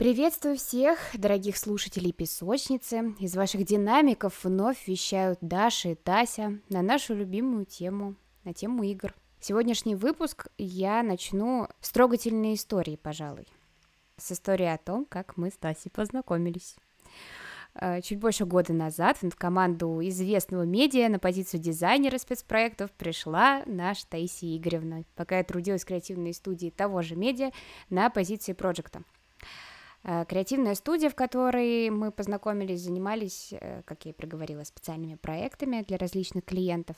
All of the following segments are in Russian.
Приветствую всех, дорогих слушателей песочницы. Из ваших динамиков вновь вещают Даша и Тася на нашу любимую тему, на тему игр. Сегодняшний выпуск я начну с трогательной истории, пожалуй. С истории о том, как мы с Тасей познакомились. Э, чуть больше года назад в команду известного медиа на позицию дизайнера спецпроектов пришла наша Таисия Игоревна, пока я трудилась в креативной студии того же медиа на позиции проекта. Э, креативная студия, в которой мы познакомились, занимались, э, как я и проговорила, специальными проектами для различных клиентов,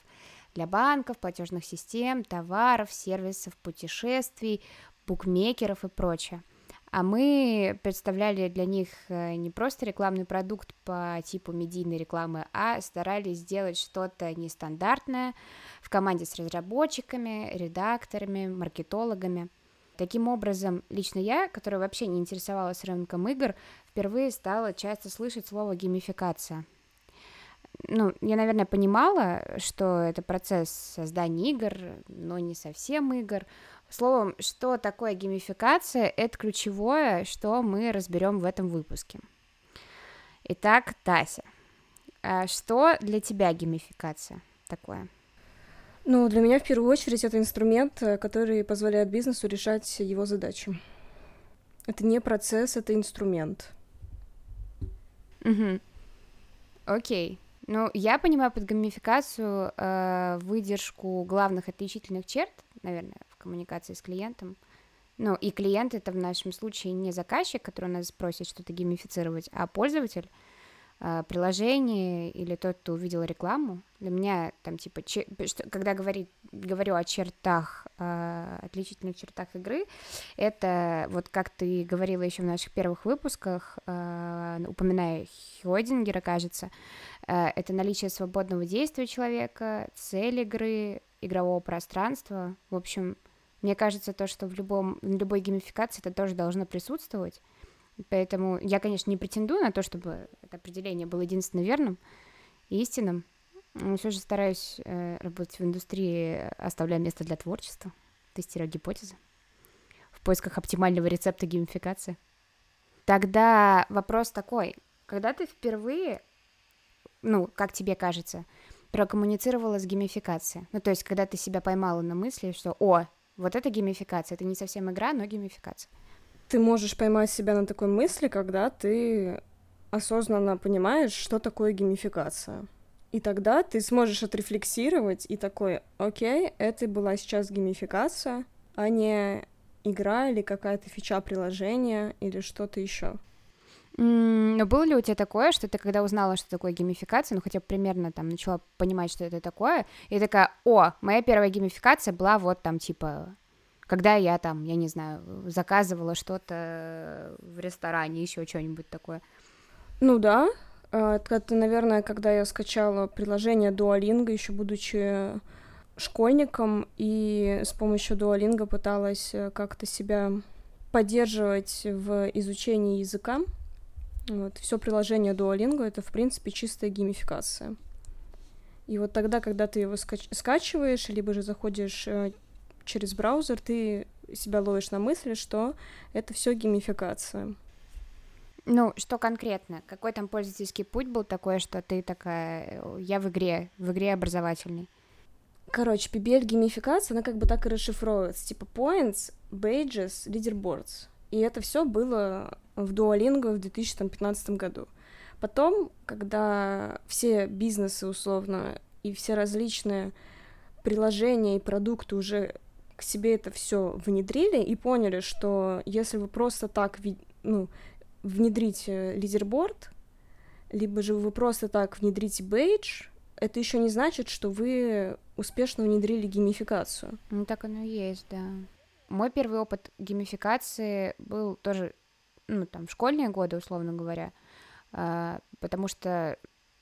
для банков, платежных систем, товаров, сервисов, путешествий, букмекеров и прочее а мы представляли для них э, не просто рекламный продукт по типу медийной рекламы, а старались сделать что-то нестандартное в команде с разработчиками, редакторами, маркетологами. Таким образом, лично я, которая вообще не интересовалась рынком игр, впервые стала часто слышать слово геймификация. Ну, я, наверное, понимала, что это процесс создания игр, но не совсем игр, Словом, что такое геймификация, это ключевое, что мы разберем в этом выпуске. Итак, Тася, а что для тебя геймификация такое? Ну, для меня в первую очередь это инструмент, э, который позволяет бизнесу решать его задачи. Это не процесс, это инструмент. Угу. Окей. Ну, я понимаю под геймификацию э, выдержку главных отличительных черт, наверное, коммуникации с клиентом. Ну, и клиент это в нашем случае не заказчик, который нас просит что-то геймифицировать, а пользователь э, приложение или тот, кто увидел рекламу. Для меня там типа, че, что, когда говорит, говорю о чертах, э, отличительных чертах игры, это вот как ты говорила еще в наших первых выпусках, э, упоминая Хёдингера, кажется, э, это наличие свободного действия человека, цель игры, игрового пространства, в общем, мне кажется, то, что в, любом, в любой геймификации это тоже должно присутствовать. Поэтому я, конечно, не претендую на то, чтобы это определение было единственно верным и истинным. Но все же стараюсь э, работать в индустрии, оставляя место для творчества, тестируя гипотезы в поисках оптимального рецепта геймификации. Тогда вопрос такой, когда ты впервые, ну, как тебе кажется, прокоммуницировала с геймификацией? Ну, то есть, когда ты себя поймала на мысли, что, о, вот это геймификация, это не совсем игра, но геймификация. Ты можешь поймать себя на такой мысли, когда ты осознанно понимаешь, что такое геймификация. И тогда ты сможешь отрефлексировать и такой, окей, это была сейчас геймификация, а не игра или какая-то фича приложения или что-то еще. Но было ли у тебя такое, что ты когда узнала, что такое геймификация, ну хотя бы примерно там начала понимать, что это такое, и такая, о, моя первая геймификация была вот там типа, когда я там, я не знаю, заказывала что-то в ресторане, еще что-нибудь такое. Ну да, а, это, наверное, когда я скачала приложение Duolingo, еще будучи школьником, и с помощью Duolingo пыталась э, как-то себя поддерживать в изучении языка. Вот, все приложение Duolingo — это, в принципе, чистая геймификация. И вот тогда, когда ты его скач- скачиваешь, либо же заходишь э, через браузер, ты себя ловишь на мысли, что это все геймификация. Ну, что конкретно? Какой там пользовательский путь был такой, что ты такая, я в игре, в игре образовательной? Короче, PBL геймификация, она как бы так и расшифровывается, типа points, badges, leaderboards. И это все было в Duolingo в 2015 году. Потом, когда все бизнесы условно и все различные приложения и продукты уже к себе это все внедрили и поняли, что если вы просто так ну, внедрите лидерборд, либо же вы просто так внедрите бейдж, это еще не значит, что вы успешно внедрили геймификацию. Ну так оно и есть, да. Мой первый опыт геймификации был тоже ну, там, школьные годы, условно говоря, а, потому что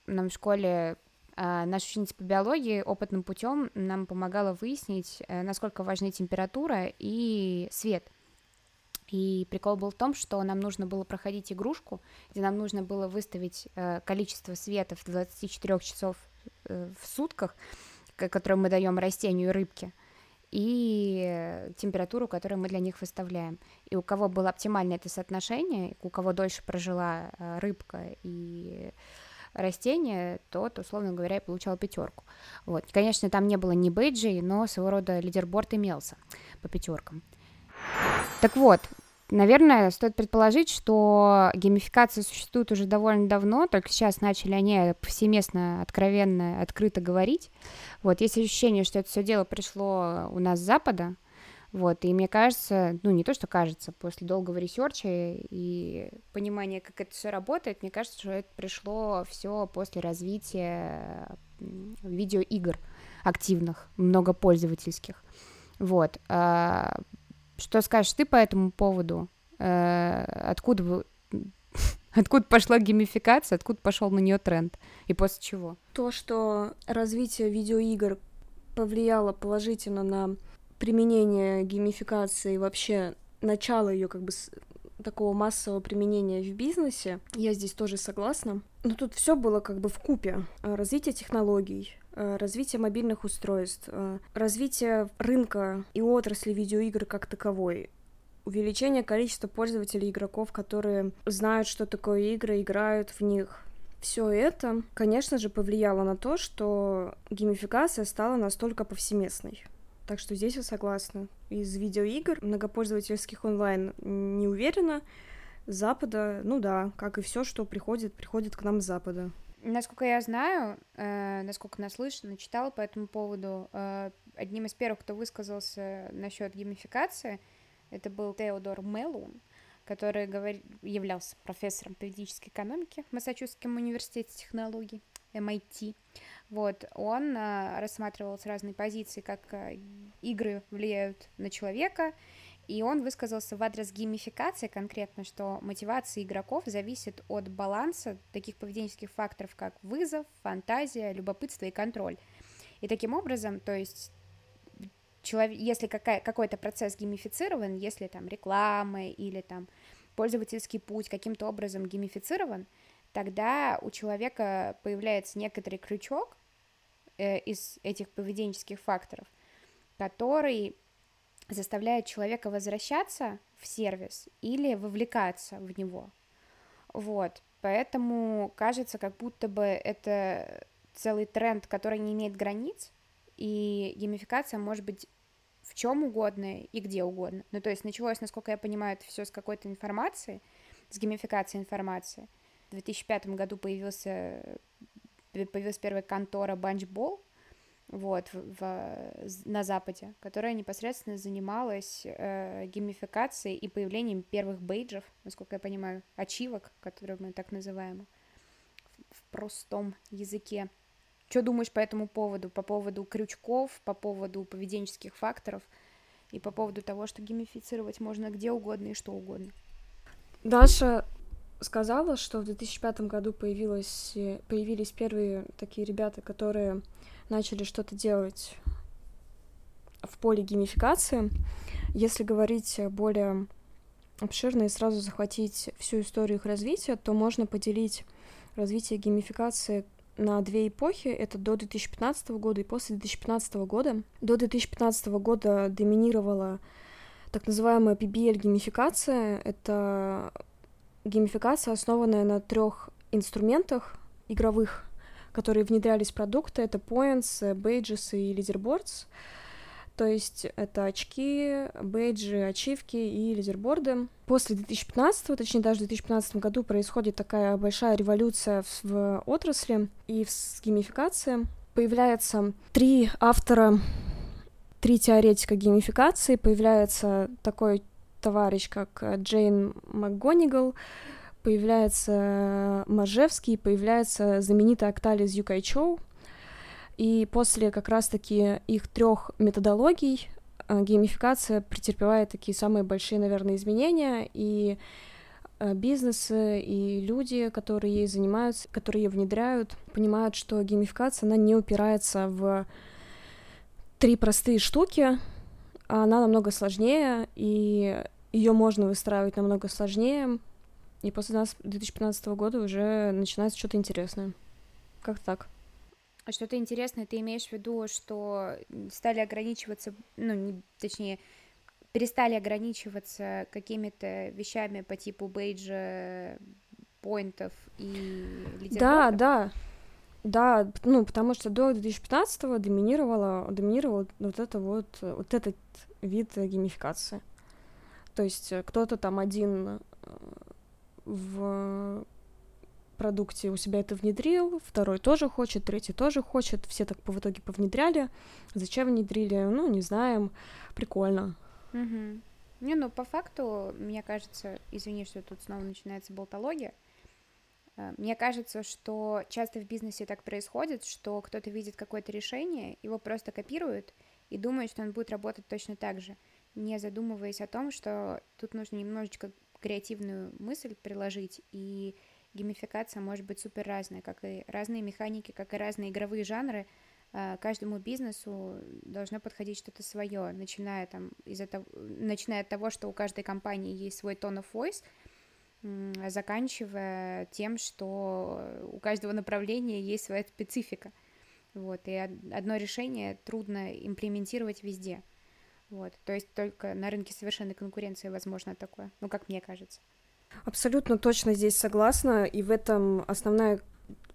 нам в школе наша ученица по биологии опытным путем нам помогала выяснить, э, насколько важны температура и свет. И прикол был в том, что нам нужно было проходить игрушку, где нам нужно было выставить э, количество света в 24 часов э, в сутках, которое мы даем растению и рыбке. и температуру, которую мы для них выставляем. И у кого было оптимальное это соотношение, у кого дольше прожила рыбка и растение, тот, условно говоря, и получал пятерку. Вот. Конечно, там не было ни бейджей, но своего рода лидерборд имелся по пятеркам. Так вот, Наверное, стоит предположить, что геймификация существует уже довольно давно, только сейчас начали они повсеместно, откровенно, открыто говорить. Вот, есть ощущение, что это все дело пришло у нас с Запада, вот, и мне кажется, ну, не то, что кажется, после долгого ресерча и понимания, как это все работает, мне кажется, что это пришло все после развития видеоигр активных, многопользовательских. Вот. А, что скажешь ты по этому поводу? Э, откуда. Откуда пошла геймификация, откуда пошел на нее тренд и после чего? То, что развитие видеоигр повлияло положительно на применение геймификации вообще начало ее как бы такого массового применения в бизнесе, я здесь тоже согласна. Но тут все было как бы в купе. Развитие технологий, Э, развитие мобильных устройств, э, развитие рынка и отрасли видеоигр как таковой, увеличение количества пользователей игроков, которые знают, что такое игры, играют в них. Все это, конечно же, повлияло на то, что геймификация стала настолько повсеместной. Так что здесь я согласна. Из видеоигр, многопользовательских онлайн не уверена. Запада, ну да, как и все, что приходит, приходит к нам с Запада. Насколько я знаю, э, насколько наслышана, читала по этому поводу, э, одним из первых, кто высказался насчет геймификации, это был Теодор Мелун, который говор... являлся профессором политической экономики в Массачусетском университете технологий, MIT. Вот, он э, рассматривал с разной позиции, как э, игры влияют на человека, и он высказался в адрес геймификации конкретно, что мотивация игроков зависит от баланса таких поведенческих факторов, как вызов, фантазия, любопытство и контроль. И таким образом, то есть человек, если какая, какой-то процесс геймифицирован, если там реклама или там пользовательский путь каким-то образом геймифицирован, тогда у человека появляется некоторый крючок э, из этих поведенческих факторов, который заставляет человека возвращаться в сервис или вовлекаться в него. Вот, поэтому кажется, как будто бы это целый тренд, который не имеет границ, и геймификация может быть в чем угодно и где угодно. Ну, то есть началось, насколько я понимаю, это все с какой-то информации, с геймификацией информации. В 2005 году появился, появилась первая контора Bunchball, вот, в, на Западе, которая непосредственно занималась э, геймификацией и появлением первых бейджев, насколько я понимаю, ачивок, которые мы так называем в, в простом языке. Что думаешь по этому поводу? По поводу крючков, по поводу поведенческих факторов и по поводу того, что геймифицировать можно где угодно и что угодно? Даша сказала, что в 2005 году появилось, появились первые такие ребята, которые начали что-то делать в поле геймификации. Если говорить более обширно и сразу захватить всю историю их развития, то можно поделить развитие геймификации на две эпохи. Это до 2015 года и после 2015 года. До 2015 года доминировала так называемая PBL-геймификация. Это геймификация, основанная на трех инструментах игровых которые внедрялись в продукты, это points, badges и leaderboards. То есть это очки, бейджи, ачивки и лидерборды. После 2015, точнее даже в 2015 году происходит такая большая революция в, в отрасли и в геймификации. Появляется три автора, три теоретика геймификации. Появляется такой товарищ, как Джейн МакГонигал, появляется Можевский, появляется знаменитая Акталис Юкайчоу, и после как раз-таки их трех методологий э, геймификация претерпевает такие самые большие, наверное, изменения, и э, бизнесы и люди, которые ей занимаются, которые ее внедряют, понимают, что геймификация, она не упирается в три простые штуки, она намного сложнее, и ее можно выстраивать намного сложнее, и после нас 2015 года уже начинается что-то интересное. Как так? А что-то интересное ты имеешь в виду, что стали ограничиваться, ну, не, точнее, перестали ограничиваться какими-то вещами по типу бейджа, поинтов и Да, да, да, ну, потому что до 2015-го доминировала, доминировал вот это вот, вот этот вид геймификации. То есть кто-то там один э, в продукте у себя это внедрил, второй тоже хочет, третий тоже хочет, все так в итоге повнедряли. Зачем внедрили? Ну, не знаем. Прикольно. Угу. Не, ну по факту, мне кажется, извини, что тут снова начинается болтология, э, мне кажется, что часто в бизнесе так происходит, что кто-то видит какое-то решение, его просто копирует и думает, что он будет работать точно так же, не задумываясь о том, что тут нужно немножечко креативную мысль приложить, и геймификация может быть супер разная, как и разные механики, как и разные игровые жанры — Э, каждому бизнесу должно подходить что-то свое, начиная там из этого, начиная от того, что у каждой компании есть свой tone of voice, заканчивая тем, что у каждого направления есть своя специфика. Вот, и одно решение трудно имплементировать везде. Вот, то есть только на рынке совершенной конкуренции возможно такое, ну, как мне кажется. Абсолютно точно здесь согласна, и в этом основная,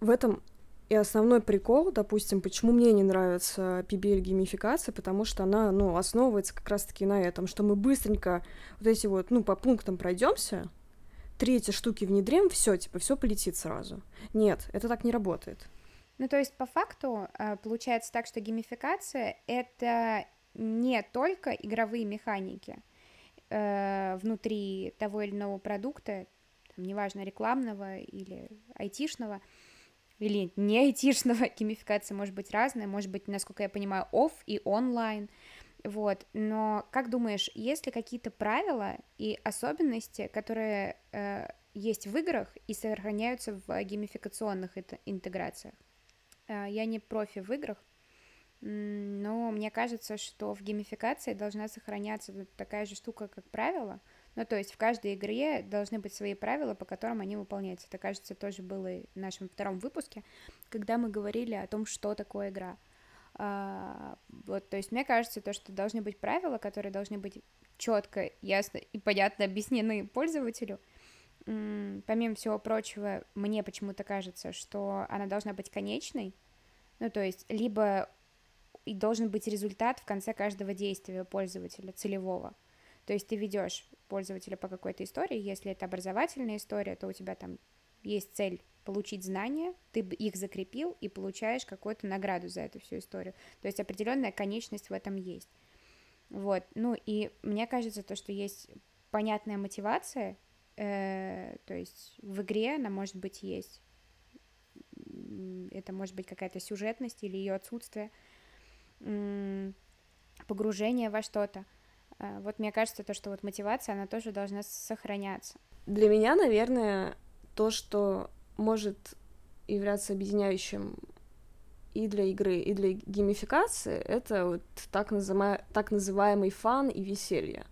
в этом и основной прикол, допустим, почему мне не нравится PBL геймификация, потому что она, ну, основывается как раз-таки на этом, что мы быстренько вот эти вот, ну, по пунктам пройдемся, третьи штуки внедрим, все, типа, все полетит сразу. Нет, это так не работает. Ну, то есть, по факту, э, получается так, что геймификация — это не только игровые механики э, внутри того или иного продукта, там, неважно, рекламного или айтишного, или не айтишного, геймификация может быть разная, может быть, насколько я понимаю, оф и онлайн, вот, но как думаешь, есть ли какие-то правила и особенности, которые э, есть в играх и сохраняются в геймификационных интеграциях? Э, я не профи в играх, но мне кажется, что в геймификации должна сохраняться такая же штука, как правило — ну, то есть в каждой игре должны быть свои правила, по которым они выполняются. Это, кажется, тоже было в нашем втором выпуске, когда мы говорили о том, что такое игра. А, вот, то есть мне кажется, то, что должны быть правила, которые должны быть четко, ясно и понятно объяснены пользователю. Помимо всего прочего, мне почему-то кажется, что она должна быть конечной, ну, то есть либо и должен быть результат в конце каждого действия пользователя целевого. То есть ты ведешь пользователя по какой-то истории, если это образовательная история, то у тебя там есть цель получить знания, ты их закрепил и получаешь какую-то награду за эту всю историю. То есть определенная конечность в этом есть. Вот, ну и мне кажется, то, что есть понятная мотивация, э, то есть в игре она может быть есть, это может быть какая-то сюжетность или ее отсутствие, погружение во что-то. Э, вот мне кажется, то, что вот мотивация, она тоже должна сохраняться. Для меня, наверное, то, что может являться объединяющим и для игры, и для геймификации, это вот так, назыма... так называемый фан и веселье.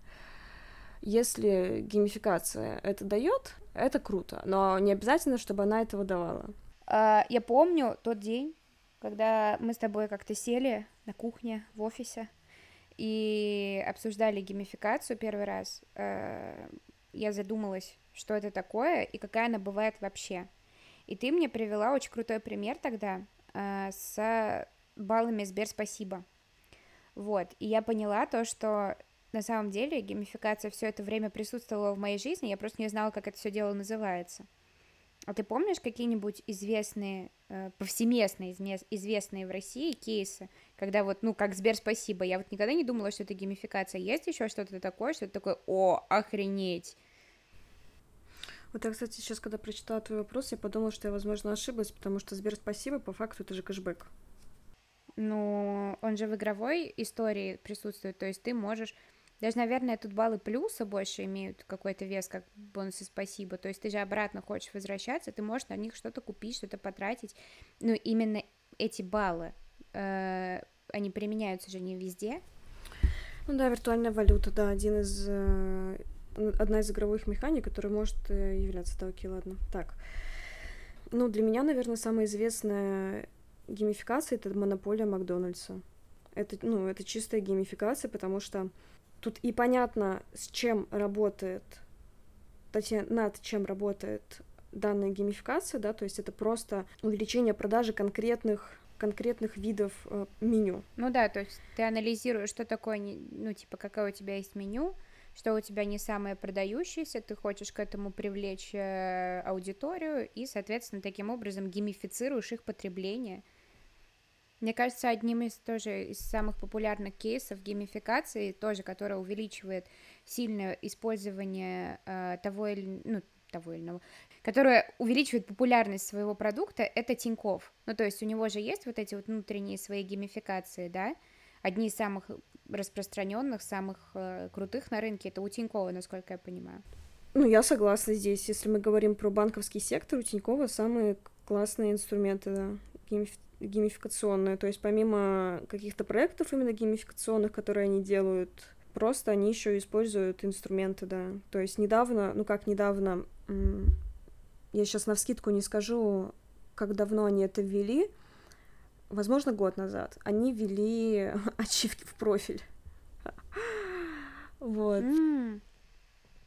Если геймификация это дает, это круто, но не обязательно, чтобы она этого давала. Uh, я помню тот день, когда мы с тобой как-то сели на кухне в офисе, и обсуждали геймификацию первый раз, э, я задумалась, что это такое и какая она бывает вообще. И ты мне привела очень крутой пример тогда э, с баллами Сбер спасибо. Вот, и я поняла то, что на самом деле геймификация все это время присутствовала в моей жизни, я просто не знала, как это все дело называется. А ты помнишь какие-нибудь известные, э, повсеместно известные в России кейсы, когда вот, ну, как Сбер, спасибо, я вот никогда не думала, что это геймификация. Есть еще что-то такое, что-то такое, о, охренеть. Вот я, кстати, сейчас, когда прочитала твой вопрос, я подумала, что я, возможно, ошиблась, потому что Сбер, спасибо, по факту это же кэшбэк. Ну, он же в игровой истории присутствует, то есть ты можешь даже, наверное, тут баллы плюса больше имеют какой-то вес, как бонусы спасибо. То есть ты же обратно хочешь возвращаться, ты можешь на них что-то купить, что-то потратить. Ну, именно эти баллы, э, они применяются же не везде. Ну да, виртуальная валюта, да, один из э, одна из игровых механик, которая может э, являться. Да, окей, ладно. Так. Ну, для меня, наверное, самая известная геймификация — это монополия Макдональдса. Это, ну, это чистая геймификация, потому что тут и понятно, с чем работает, точнее, над чем работает данная геймификация, да, то есть это просто увеличение продажи конкретных конкретных видов э, меню. Ну да, то есть ты анализируешь, что такое, ну типа какое у тебя есть меню, что у тебя не самое продающееся, ты хочешь к этому привлечь э, аудиторию и, соответственно, таким образом геймифицируешь их потребление. Мне кажется, одним из тоже из самых популярных кейсов геймификации, тоже, которая увеличивает сильное использование э, того или ну, того или иного, которая увеличивает популярность своего продукта, это Тиньков. Ну, то есть у него же есть вот эти вот внутренние свои геймификации, да, одни из самых распространенных, самых э, крутых на рынке, это у Тинькова, насколько я понимаю. Ну, я согласна здесь. Если мы говорим про банковский сектор, у Тинькова самые классные инструменты, да, геймиф... геймификационные. То есть помимо каких-то проектов именно геймификационных, которые они делают, просто они еще используют инструменты, да. То есть недавно, ну как недавно, я сейчас на вскидку не скажу, как давно они это ввели, возможно, год назад, они ввели ачивки в профиль. Вот.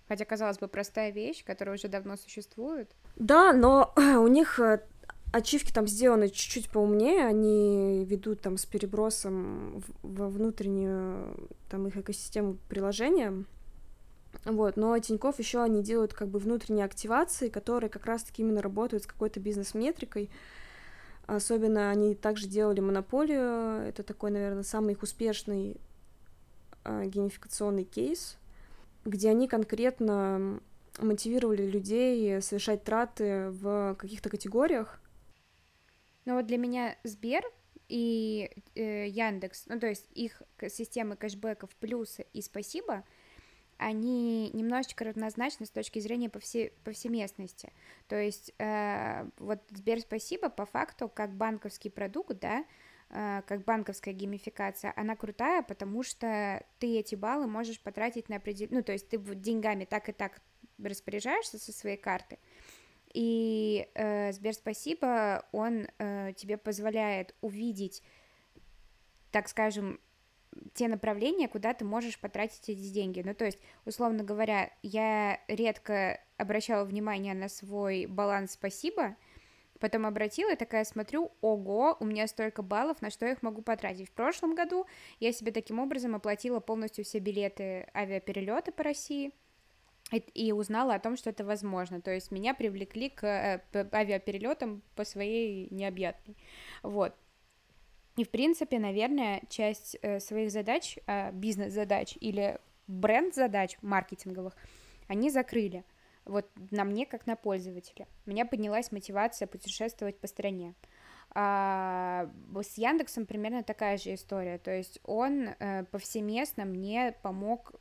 Хотя, казалось бы, простая вещь, которая уже давно существует. Да, но у них э, ачивки там сделаны чуть-чуть поумнее, они ведут там с перебросом во внутреннюю там их экосистему приложения. Вот, но Тиньков еще они делают как бы внутренние активации, которые как раз-таки именно работают с какой-то бизнес-метрикой. Особенно они также делали монополию. Это такой, наверное, самый их успешный э, геймификационный кейс, где они конкретно мотивировали людей совершать траты в каких-то категориях, но вот для меня Сбер и э, Яндекс, ну то есть их системы кэшбэков плюсы и спасибо, они немножечко равнозначны с точки зрения повсе, повсеместности. То есть э, вот Сбер спасибо по факту как банковский продукт, да, э, как банковская геймификация, она крутая, потому что ты эти баллы можешь потратить на определенную, ну то есть ты деньгами так и так распоряжаешься со своей карты, и э, Сбер Спасибо, он э, тебе позволяет увидеть, так скажем, те направления, куда ты можешь потратить эти деньги. Ну, то есть, условно говоря, я редко обращала внимание на свой баланс спасибо, потом обратила и такая смотрю, ого, у меня столько баллов, на что я их могу потратить. В прошлом году я себе таким образом оплатила полностью все билеты авиаперелеты по России – и, и узнала о том, что это возможно. То есть меня привлекли к э, авиаперелетам по своей необъятной. Вот. И, в принципе, наверное, часть э, своих задач, э, бизнес-задач или бренд-задач маркетинговых, они закрыли. Вот на мне, как на пользователя. У меня поднялась мотивация путешествовать по стране. А, с Яндексом примерно такая же история. То есть он э, повсеместно мне помог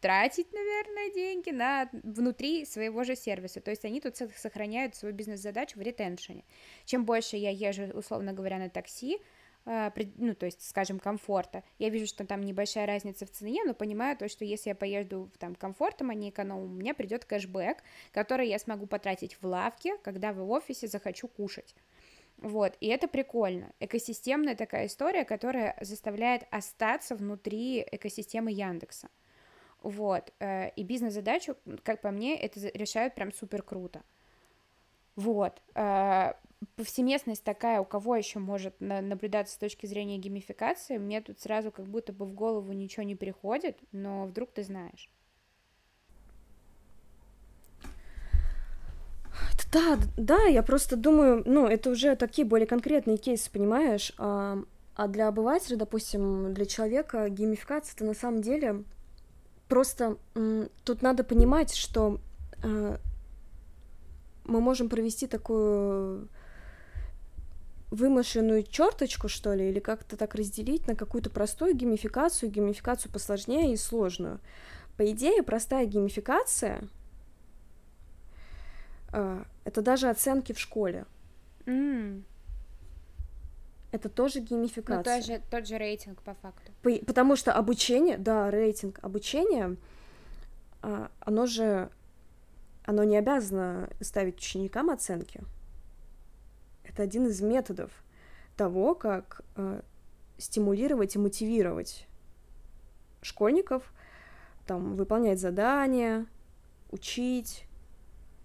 тратить, наверное, деньги на внутри своего же сервиса. То есть они тут сохраняют свою бизнес-задачу в ретеншене. Чем больше я езжу, условно говоря, на такси, а, ну, то есть, скажем, комфорта. Я вижу, что там небольшая разница в цене, но понимаю то, что если я поеду там комфортом, а не экономом, у меня придет кэшбэк, который я смогу потратить в лавке, когда в офисе захочу кушать. Вот, и это прикольно. Экосистемная такая история, которая заставляет остаться внутри экосистемы Яндекса. Вот. Э, и бизнес-задачу, как по мне, это решают прям супер круто. Вот. Повсеместность такая, у кого еще может наблюдаться с точки зрения геймификации, мне тут сразу как будто бы в голову ничего не приходит, но вдруг ты знаешь. Да, да, я просто думаю, ну, это уже такие более конкретные кейсы, понимаешь? А, а для обывателя, допустим, для человека геймификация это на самом деле Просто тут надо понимать, что э, мы можем провести такую вымышленную черточку, что ли, или как-то так разделить на какую-то простую геймификацию, геймификацию посложнее и сложную. По идее, простая геймификация э, это даже оценки в школе. Mm. Это тоже геймификация. Ну, тоже, тот же рейтинг, по факту. По, потому что обучение, да, рейтинг обучения, а, оно же, оно не обязано ставить ученикам оценки. Это один из методов. того, как э, стимулировать и мотивировать школьников, там, выполнять задания, учить.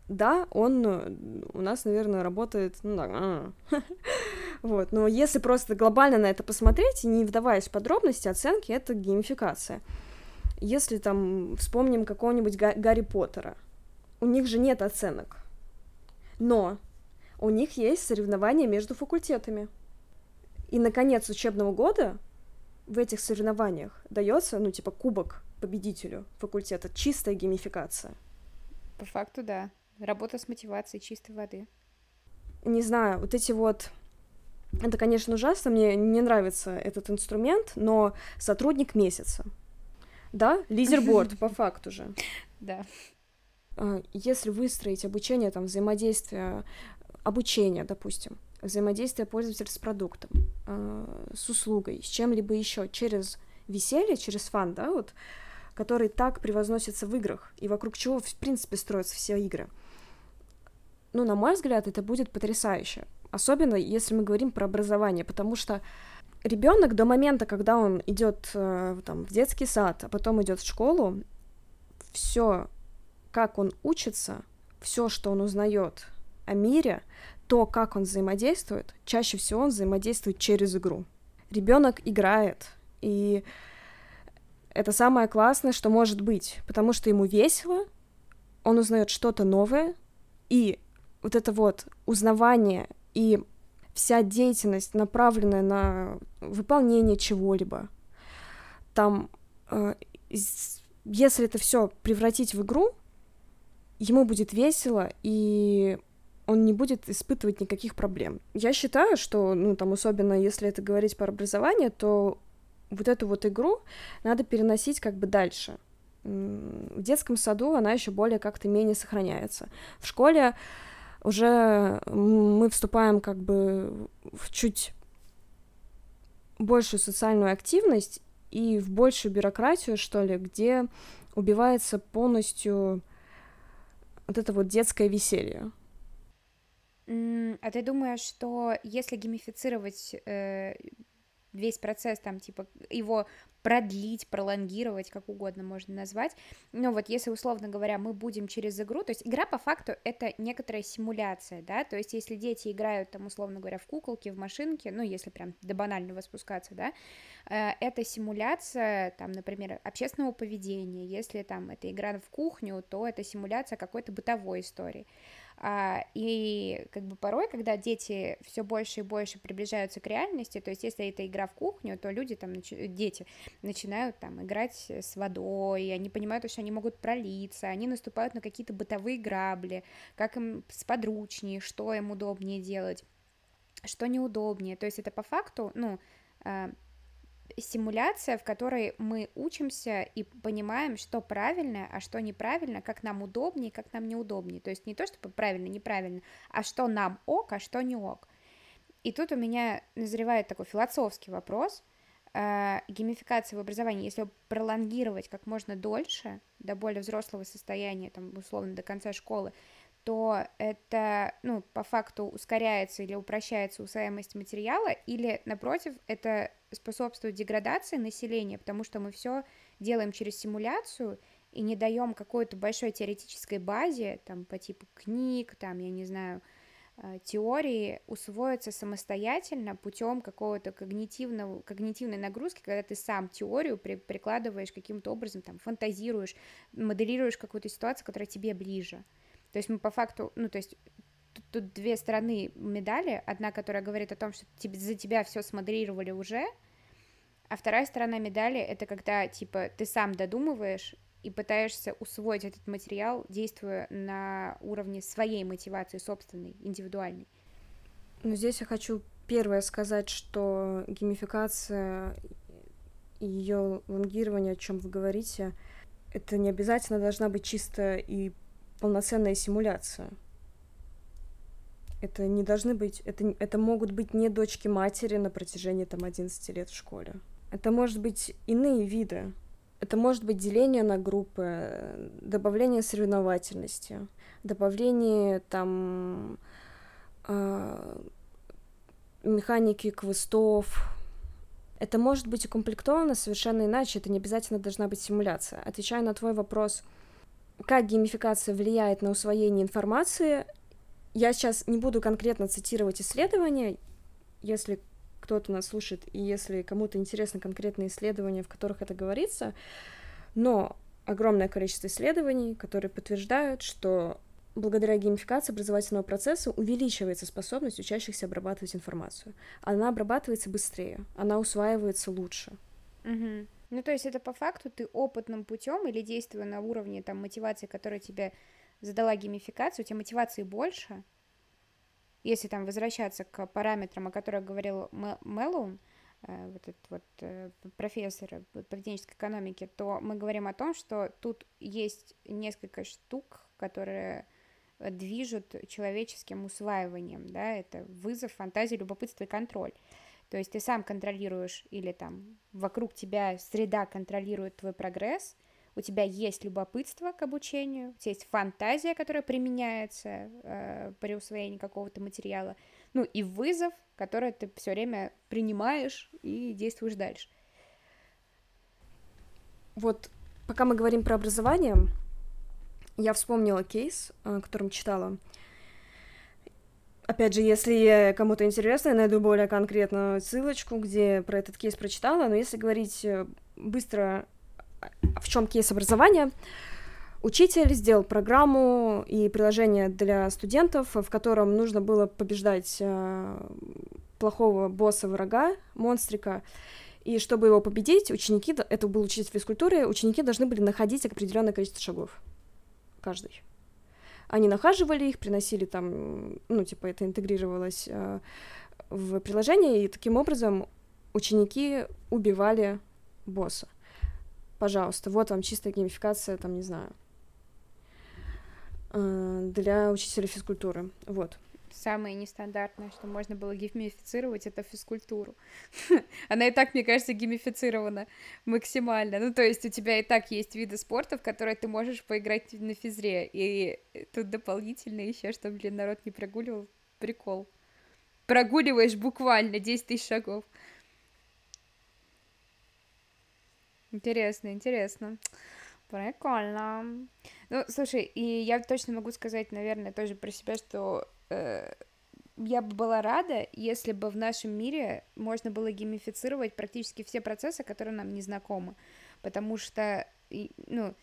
Да, он э, у нас, наверное, работает, ну да, вот, но если просто глобально на это посмотреть, не вдаваясь в подробности оценки, это геймификация. Если там вспомним какого-нибудь Га- Гарри Поттера, у них же нет оценок, но у них есть соревнования между факультетами. И на конец учебного года в этих соревнованиях дается, ну, типа, кубок победителю факультета. Чистая геймификация. По факту, да. Работа с мотивацией чистой воды. Не знаю, вот эти вот... Это, конечно, ужасно, мне не нравится этот инструмент, но сотрудник месяца. Да, лидерборд, по факту же. Да. А, если выстроить обучение, там, взаимодействие, обучение, допустим, взаимодействие пользователя с продуктом, э, с услугой, с чем-либо еще через веселье, через фан, да, вот, который так превозносится в играх, и вокруг чего, в принципе, строятся все игры. Ну, на мой взгляд, это будет потрясающе. Особенно, если мы говорим про образование, потому что ребенок до момента, когда он идет э, там, в детский сад, а потом идет в школу, все, как он учится, все, что он узнает о мире, то, как он взаимодействует, чаще всего он взаимодействует через игру. Ребенок играет, и это самое классное, что может быть, потому что ему весело, он узнает что-то новое, и вот это вот узнавание и вся деятельность, направленная на выполнение чего-либо, там, э, если это все превратить в игру, ему будет весело, и он не будет испытывать никаких проблем. Я считаю, что, ну, там, особенно если это говорить про образование, то вот эту вот игру надо переносить как бы дальше. В детском саду она еще более как-то менее сохраняется. В школе уже мы вступаем как бы в чуть большую социальную активность и в большую бюрократию, что ли, где убивается полностью вот это вот детское веселье. А ты думаешь, что если геймифицировать э, весь процесс, там, типа, его продлить, пролонгировать, как угодно можно назвать. Но вот если, условно говоря, мы будем через игру, то есть игра по факту это некоторая симуляция, да, то есть если дети играют, там, условно говоря, в куколки, в машинки, ну, если прям до банального спускаться, да, э, это симуляция, там, например, общественного поведения, если там это игра в кухню, то это симуляция какой-то бытовой истории. А, и как бы порой, когда дети все больше и больше приближаются к реальности, то есть если это игра в кухню, то люди там, нач... дети начинают там играть с водой, они понимают, что они могут пролиться, они наступают на какие-то бытовые грабли, как им сподручнее, что им удобнее делать, что неудобнее, то есть это по факту, ну, а, симуляция, в которой мы учимся и понимаем, что правильно, а что неправильно, как нам удобнее, как нам неудобнее. То есть не то, чтобы правильно, неправильно, а что нам ок, а что не ок. И тут у меня назревает такой философский вопрос. Э, геймификация в образовании, если пролонгировать как можно дольше, до более взрослого состояния, там, условно, до конца школы, то это, ну, по факту ускоряется или упрощается усваиваемость материала, или, напротив, это способствует деградации населения, потому что мы все делаем через симуляцию и не даем какой-то большой теоретической базе, там, по типу книг, там, я не знаю, э, теории усвоиться самостоятельно путем какого-то когнитивного, когнитивной нагрузки, когда ты сам теорию при, прикладываешь каким-то образом, там, фантазируешь, моделируешь какую-то ситуацию, которая тебе ближе. То есть мы по факту, ну, то есть тут, тут две стороны медали. Одна, которая говорит о том, что тебе, за тебя все смоделировали уже, а вторая сторона медали это когда, типа, ты сам додумываешь и пытаешься усвоить этот материал, действуя на уровне своей мотивации, собственной, индивидуальной. Ну, здесь я хочу первое сказать, что геймификация и ее лонгирование, о чем вы говорите, это не обязательно должна быть чисто и полноценная симуляция. Это не должны быть, это, это могут быть не дочки матери на протяжении там 11 лет в школе. Это может быть иные виды. Это может быть деление на группы, добавление соревновательности, добавление там э, механики квестов. Это может быть укомплектовано совершенно иначе, это не обязательно должна быть симуляция. Отвечая на твой вопрос, как геймификация влияет на усвоение информации, я сейчас не буду конкретно цитировать исследования, если кто-то нас слушает, и если кому-то интересны конкретные исследования, в которых это говорится, но огромное количество исследований, которые подтверждают, что благодаря геймификации образовательного процесса увеличивается способность учащихся обрабатывать информацию. Она обрабатывается быстрее, она усваивается лучше. Угу. Ну, то есть это по факту ты опытным путем или действуя на уровне там мотивации, которая тебе задала геймификацию, у тебя мотивации больше, если там возвращаться к параметрам, о которых говорил Мэллоун, э, вот этот вот э, профессор поведенческой экономики, то мы говорим о том, что тут есть несколько штук, которые движут человеческим усваиванием, да, это вызов, фантазия, любопытство и контроль. То есть ты сам контролируешь или там вокруг тебя среда контролирует твой прогресс, у тебя есть любопытство к обучению, у тебя есть фантазия, которая применяется э, при усвоении какого-то материала, ну и вызов, который ты все время принимаешь и действуешь дальше. Вот пока мы говорим про образование, я вспомнила кейс, о котором читала. Опять же, если кому-то интересно, я найду более конкретную ссылочку, где про этот кейс прочитала, но если говорить э, быстро, в чем кейс образования, Учитель сделал программу и приложение для студентов, в котором нужно было побеждать э, плохого босса врага, монстрика. И чтобы его победить, ученики, это был учитель физкультуры, ученики должны были находить определенное количество шагов каждый. Они нахаживали их, приносили там, ну, типа, это интегрировалось э, в приложение, и таким образом ученики убивали босса. Пожалуйста, вот вам чистая геймификация, там, не знаю, э, для учителя физкультуры. Вот самое нестандартное, что можно было геймифицировать, это физкультуру. Она и так, мне кажется, геймифицирована максимально. Ну, то есть у тебя и так есть виды спорта, в которые ты можешь поиграть на физре, и тут дополнительно еще, чтобы, блин, народ не прогуливал, прикол. Прогуливаешь буквально 10 тысяч шагов. Интересно, интересно. Прикольно. Ну, слушай, и я точно могу сказать, наверное, тоже про себя, что я бы была рада, если бы в нашем мире можно было геймифицировать практически все процессы, которые нам не знакомы. Потому что, ну,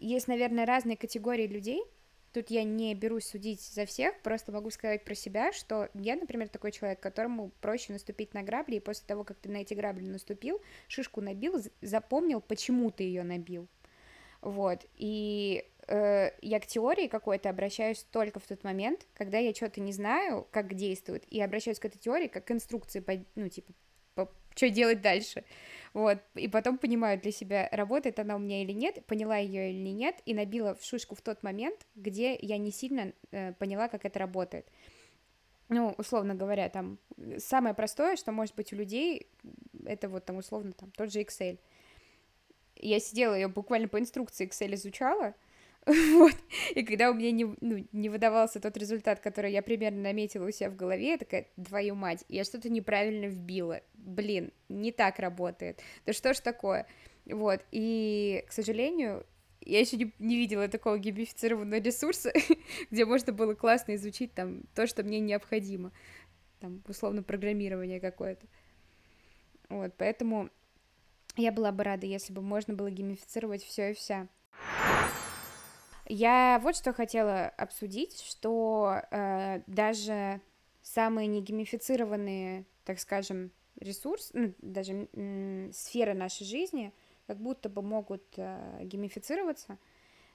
есть, наверное, разные категории людей. Тут я не берусь судить за всех, просто могу сказать про себя, что я, например, такой человек, которому проще наступить на грабли, и после того, как ты на эти грабли наступил, шишку набил, запомнил, почему ты ее набил. Вот, и э, я к теории какой-то обращаюсь только в тот момент, когда я что-то не знаю, как действует, и обращаюсь к этой теории как к инструкции, по, ну, типа, по, что делать дальше, вот, и потом понимаю для себя, работает она у меня или нет, поняла ее или нет, и набила в шишку в тот момент, где я не сильно э, поняла, как это работает. Ну, условно говоря, там, самое простое, что может быть у людей, это вот там, условно, там, тот же Excel. Я сидела, ее буквально по инструкции Excel изучала, Вот. И когда у меня не, ну, не выдавался тот результат, который я примерно наметила у себя в голове, я такая, твою мать, я что-то неправильно вбила. Блин, не так работает. Да что ж такое? Вот. И, к сожалению, я еще не, не видела такого геймифицированного ресурса, где можно было классно изучить там то, что мне необходимо. Там, условно, программирование какое-то. Вот, поэтому я была бы рада, если бы можно было геймифицировать все и вся. Я вот что хотела обсудить, что э, даже самые негеймифицированные, так скажем, ресурсы, ну, даже м- сферы нашей жизни, как будто бы могут э, геймифицироваться.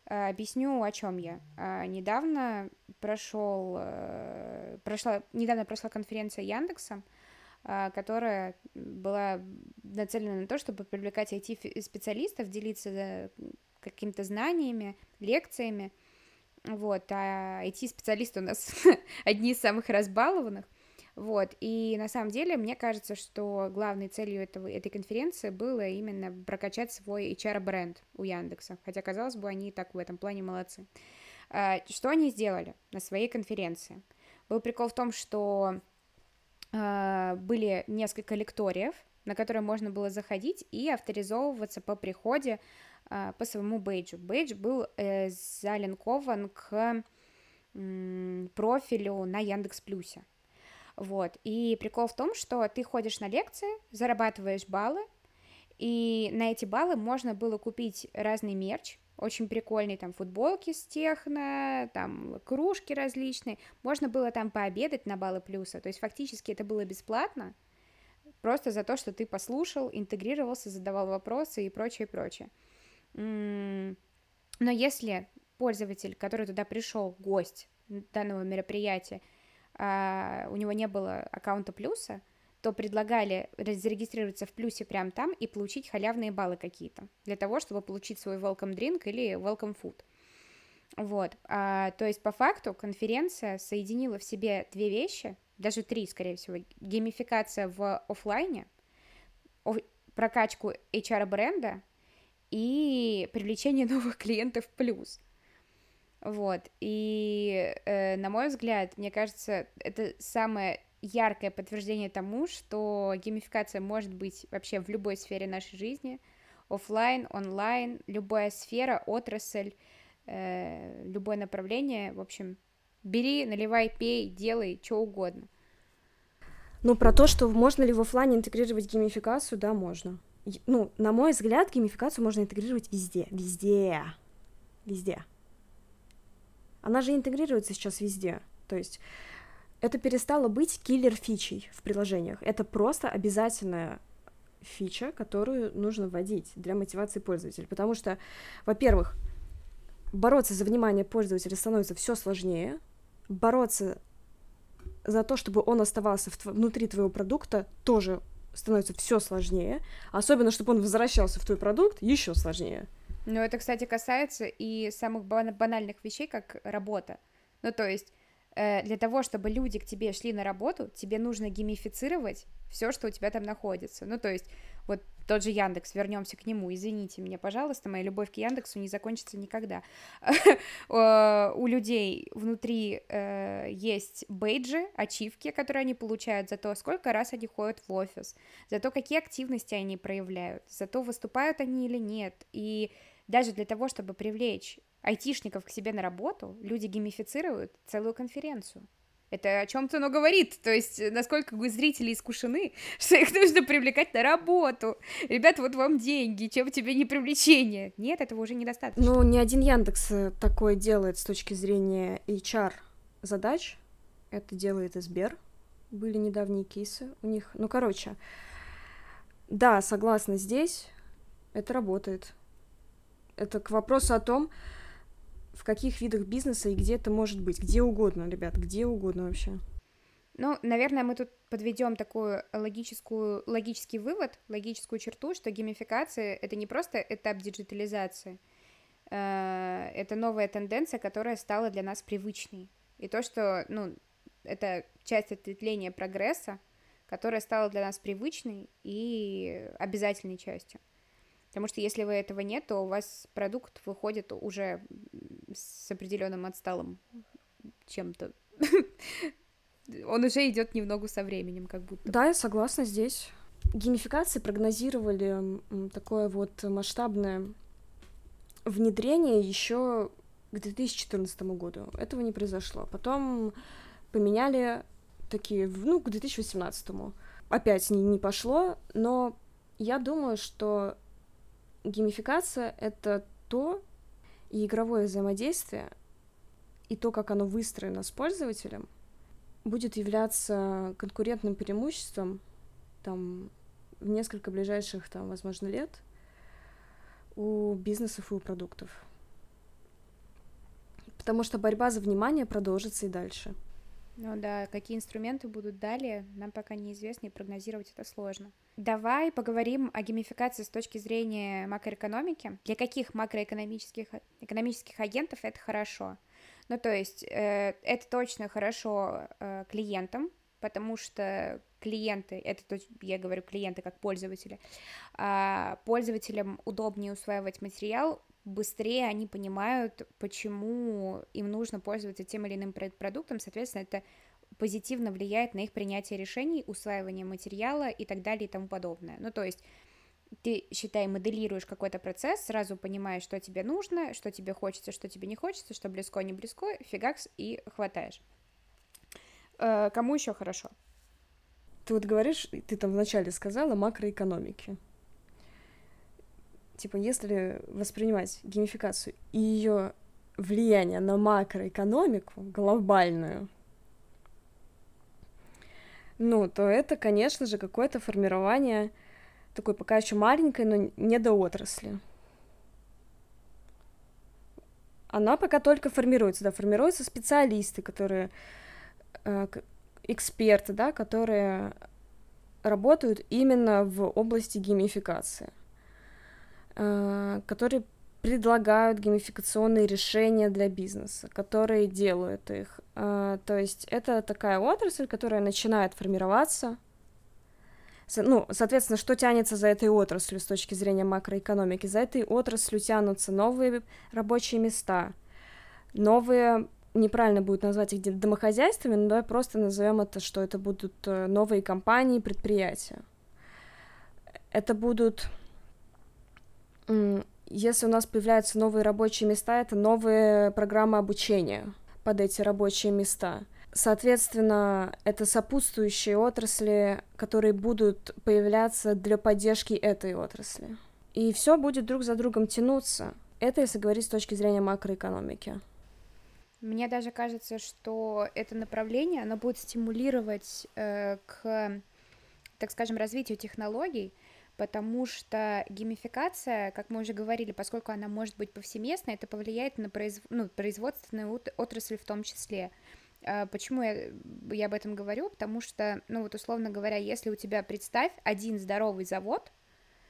Э, объясню, о чем я. Э, недавно прошел, э, прошла, недавно прошла конференция Яндекса, э, которая была нацелена на то, чтобы привлекать IT-специалистов, делиться какими-то знаниями, лекциями. Вот, а IT-специалисты у нас одни из самых разбалованных. Вот, и на самом деле мне кажется, что главной целью этого, этой конференции было именно прокачать свой HR-бренд у Яндекса, хотя, казалось бы, они и так в этом плане молодцы. А, что они сделали на своей конференции? Был прикол в том, что э, были несколько лекториев, на которые можно было заходить и авторизовываться по приходе по своему бейджу. Бейдж был э, залинкован к профилю на Яндекс Плюсе. Вот. И прикол в том, что ты ходишь на лекции, зарабатываешь баллы, и на эти баллы можно было купить разный мерч, очень прикольные там футболки с техно, там кружки различные. Можно было там пообедать на баллы плюса. То есть фактически это было бесплатно, просто за то, что ты послушал, интегрировался, задавал вопросы и прочее, прочее. Но если пользователь, который туда пришел, гость данного мероприятия, а, у него не было аккаунта плюса, то предлагали зарегистрироваться в плюсе прямо там и получить халявные баллы какие-то для того, чтобы получить свой welcome drink или welcome food. Вот, а, то есть по факту конференция соединила в себе две вещи, даже три, скорее всего, геймификация в офлайне, прокачку HR бренда и привлечение новых клиентов плюс. Вот, и э, на мой взгляд, мне кажется, это самое яркое подтверждение тому, что геймификация может быть вообще в любой сфере нашей жизни, офлайн, онлайн, любая сфера, отрасль, э, любое направление, в общем, бери, наливай, пей, делай, что угодно. Ну, про то, что можно ли в офлайне интегрировать геймификацию, да, можно. Ну, на мой взгляд, геймификацию можно интегрировать везде, везде, везде. Она же интегрируется сейчас везде. То есть это перестало быть киллер-фичей в приложениях. Это просто обязательная фича, которую нужно вводить для мотивации пользователя. Потому что, во-первых, бороться за внимание пользователя становится все сложнее. Бороться за то, чтобы он оставался внутри твоего продукта, тоже становится все сложнее. Особенно, чтобы он возвращался в твой продукт, еще сложнее. Ну, это, кстати, касается и самых банальных вещей, как работа. Ну, то есть Э, для того, чтобы люди к тебе шли на работу, тебе нужно геймифицировать все, что у тебя там находится. Ну, то есть, вот тот же Яндекс, вернемся к нему, извините меня, пожалуйста, моя любовь к Яндексу не закончится никогда. У людей внутри э, есть бейджи, ачивки, которые они получают за то, сколько раз они ходят в офис, за то, какие активности они проявляют, за то, выступают они или нет. И даже для того, чтобы привлечь айтишников к себе на работу, люди геймифицируют целую конференцию. Это о чем-то, но говорит, то есть насколько вы зрители искушены, что их нужно привлекать на работу. Ребят, вот вам деньги, чем тебе не привлечение? Нет, этого уже недостаточно. Ну, ни один Яндекс э, такое делает с точки зрения HR задач. Это делает Сбер. Были недавние кейсы у них. Ну, короче, да, согласна, здесь это работает. Это к вопросу о том, в каких видах бизнеса и где это может быть. Где угодно, ребят, где угодно вообще. Ну, наверное, мы тут подведем такую логическую, логический вывод, логическую черту, что геймификация — это не просто этап диджитализации, э, это новая тенденция, которая стала для нас привычной. И то, что, ну, это часть ответвления прогресса, которая стала для нас привычной и обязательной частью. Потому что если вы этого нет, то у вас продукт выходит уже с определенным отсталым чем-то. Он уже идет немного со временем, как будто. Да, я согласна здесь. Геймификации прогнозировали такое вот масштабное внедрение еще к 2014 году. Этого не произошло. Потом поменяли такие, ну, к 2018. Опять не, не пошло, но я думаю, что геймификация — это то, и игровое взаимодействие, и то, как оно выстроено с пользователем, будет являться конкурентным преимуществом там, в несколько ближайших, там, возможно, лет у бизнесов и у продуктов. Потому что борьба за внимание продолжится и дальше. Ну да, какие инструменты будут далее, нам пока неизвестно, и прогнозировать это сложно. Давай поговорим о геймификации с точки зрения макроэкономики. Для каких макроэкономических экономических агентов это хорошо? Ну, то есть, э, это точно хорошо э, клиентам, потому что клиенты, это то, я говорю клиенты как пользователи, э, пользователям удобнее усваивать материал, быстрее они понимают, почему им нужно пользоваться тем или иным продуктом, соответственно, это позитивно влияет на их принятие решений, усваивание материала и так далее и тому подобное. Ну, то есть ты, считай, моделируешь какой-то процесс, сразу понимаешь, что тебе нужно, что тебе хочется, что тебе не хочется, что близко, не близко, фигакс, и хватаешь. Э, кому еще хорошо? Ты вот говоришь, ты там вначале сказала макроэкономики. Типа, если воспринимать геймификацию и ее влияние на макроэкономику глобальную, ну, то это, конечно же, какое-то формирование такой пока еще маленькой, но не до отрасли. Она пока только формируется, да, формируются специалисты, которые э, эксперты, да, которые работают именно в области геймификации, которые предлагают геймификационные решения для бизнеса, которые делают их. Э, то есть это такая отрасль, которая начинает формироваться, ну, соответственно, что тянется за этой отраслью с точки зрения макроэкономики? За этой отраслью тянутся новые рабочие места, новые неправильно будет назвать их домохозяйствами, но давай просто назовем это, что это будут э, новые компании, предприятия. Это будут, если у нас появляются новые рабочие места, это новые программы обучения под эти рабочие места — Соответственно, это сопутствующие отрасли, которые будут появляться для поддержки этой отрасли. И все будет друг за другом тянуться. Это если говорить с точки зрения макроэкономики. Мне даже кажется, что это направление, оно будет стимулировать э, к, так скажем, развитию технологий, потому что геймификация, как мы уже говорили, поскольку она может быть повсеместной, это повлияет на произв... ну, производственную отрасль в том числе. А, почему я, я об этом говорю? Потому что, ну вот условно говоря, если у тебя, представь, один здоровый завод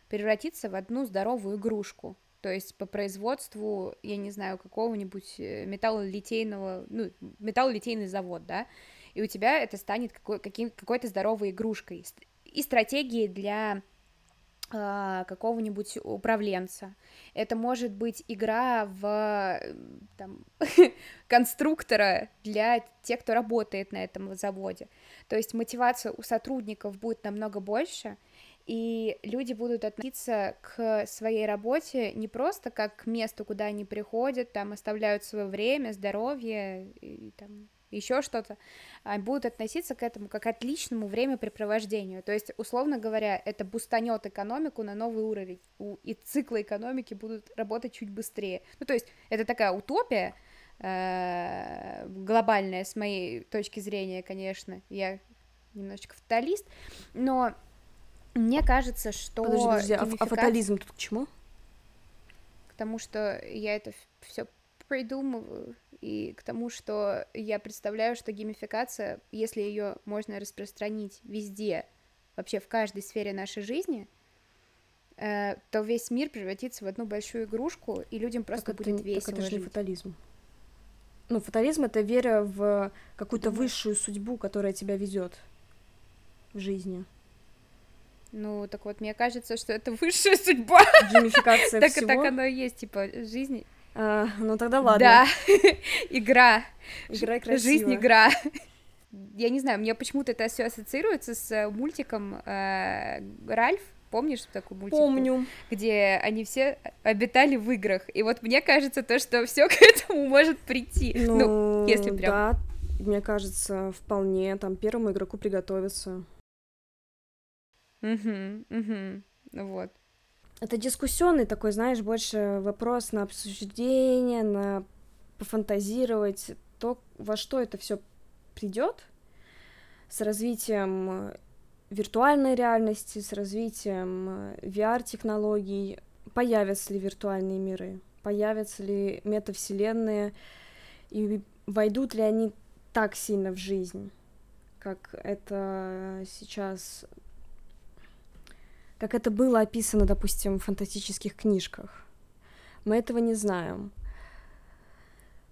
превратится в одну здоровую игрушку, то есть по производству, я не знаю, какого-нибудь э, металлолитейного, ну, металлолитейный завод, да, и у тебя это станет какой, каким, какой-то здоровой игрушкой. И стратегии для какого-нибудь управленца. Это может быть игра в там, конструктора для тех, кто работает на этом заводе. То есть мотивация у сотрудников будет намного больше, и люди будут относиться к своей работе не просто как к месту, куда они приходят, там оставляют свое время, здоровье и там еще что-то, а будут относиться к этому как к отличному времяпрепровождению. То есть, условно говоря, это бустанет экономику на новый уровень, и циклы экономики будут работать чуть быстрее. Ну, то есть, это такая утопия, э, глобальная с моей точки зрения, конечно, я немножечко фаталист, но мне кажется, что... Подожди, подожди, а, а фатализм тут к чему? К тому, что я это все придумываю, и к тому, что я представляю, что геймификация, если ее можно распространить везде, вообще в каждой сфере нашей жизни, э, то весь мир превратится в одну большую игрушку, и людям просто так будет это, весело так это же не фатализм. Ну, фатализм — это вера в какую-то Думаю. высшую судьбу, которая тебя ведет в жизни. Ну, так вот, мне кажется, что это высшая судьба. Геймификация так, всего. Так оно и есть, типа, жизнь а, ну тогда ладно. Да, игра. Игра красиво. Жизнь игра. Я не знаю, мне почему-то это все ассоциируется с э, мультиком э, Ральф. Помнишь такой мультик? Помню. Где они все обитали в играх. И вот мне кажется, то, что все к этому может прийти. Ну, ну если прям. Да, мне кажется, вполне там первому игроку приготовиться. Угу, угу. Вот. Это дискуссионный такой, знаешь, больше вопрос на обсуждение, на пофантазировать, то, во что это все придет с развитием э, виртуальной реальности, с развитием э, VR-технологий, появятся ли виртуальные миры, появятся ли метавселенные, и войдут ли они так сильно в жизнь, как это сейчас как это было описано, допустим, в фантастических книжках. Мы этого не знаем.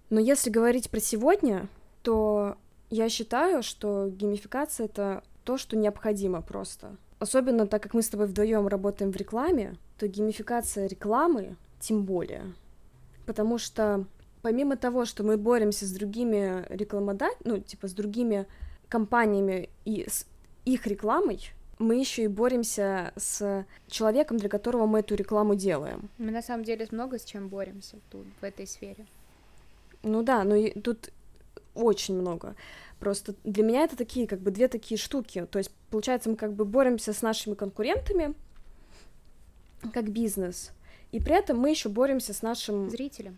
Но если говорить про сегодня, то я считаю, что геймификация — это то, что необходимо просто. Особенно так как мы с тобой вдвоем работаем в рекламе, то геймификация рекламы тем более. Потому что помимо того, что мы боремся с другими рекламодателями, ну, типа, с другими компаниями и с их рекламой, мы еще и боремся с человеком, для которого мы эту рекламу делаем. Мы на самом деле много с чем боремся тут, в этой сфере. Ну да, но тут очень много. Просто для меня это такие, как бы, две такие штуки. То есть, получается, мы как бы боремся с нашими конкурентами, как бизнес, и при этом мы еще боремся с нашим зрителем.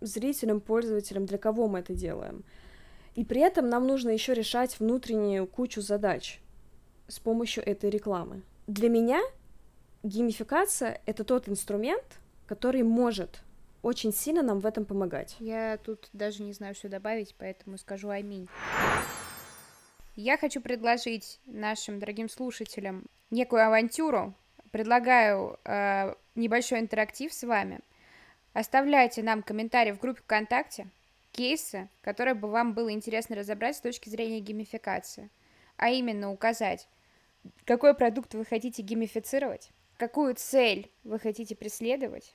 Зрителем, пользователем, для кого мы это делаем. И при этом нам нужно еще решать внутреннюю кучу задач с помощью этой рекламы. Для меня геймификация — это тот инструмент, который может очень сильно нам в этом помогать. Я тут даже не знаю, что добавить, поэтому скажу аминь. Я хочу предложить нашим дорогим слушателям некую авантюру. Предлагаю э, небольшой интерактив с вами. Оставляйте нам комментарии в группе ВКонтакте, кейсы, которые бы вам было интересно разобрать с точки зрения геймификации. А именно указать, какой продукт вы хотите геймифицировать, какую цель вы хотите преследовать,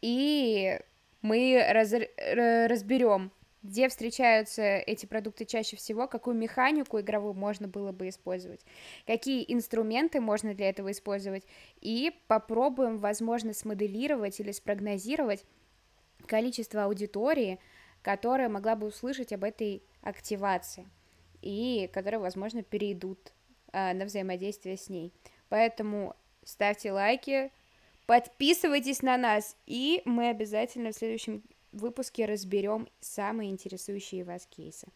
и мы раз, разберем, где встречаются эти продукты чаще всего, какую механику игровую можно было бы использовать, какие инструменты можно для этого использовать, и попробуем, возможно, смоделировать или спрогнозировать количество аудитории, которая могла бы услышать об этой активации и которые, возможно, перейдут на взаимодействие с ней. Поэтому ставьте лайки, подписывайтесь на нас, и мы обязательно в следующем выпуске разберем самые интересующие вас кейсы.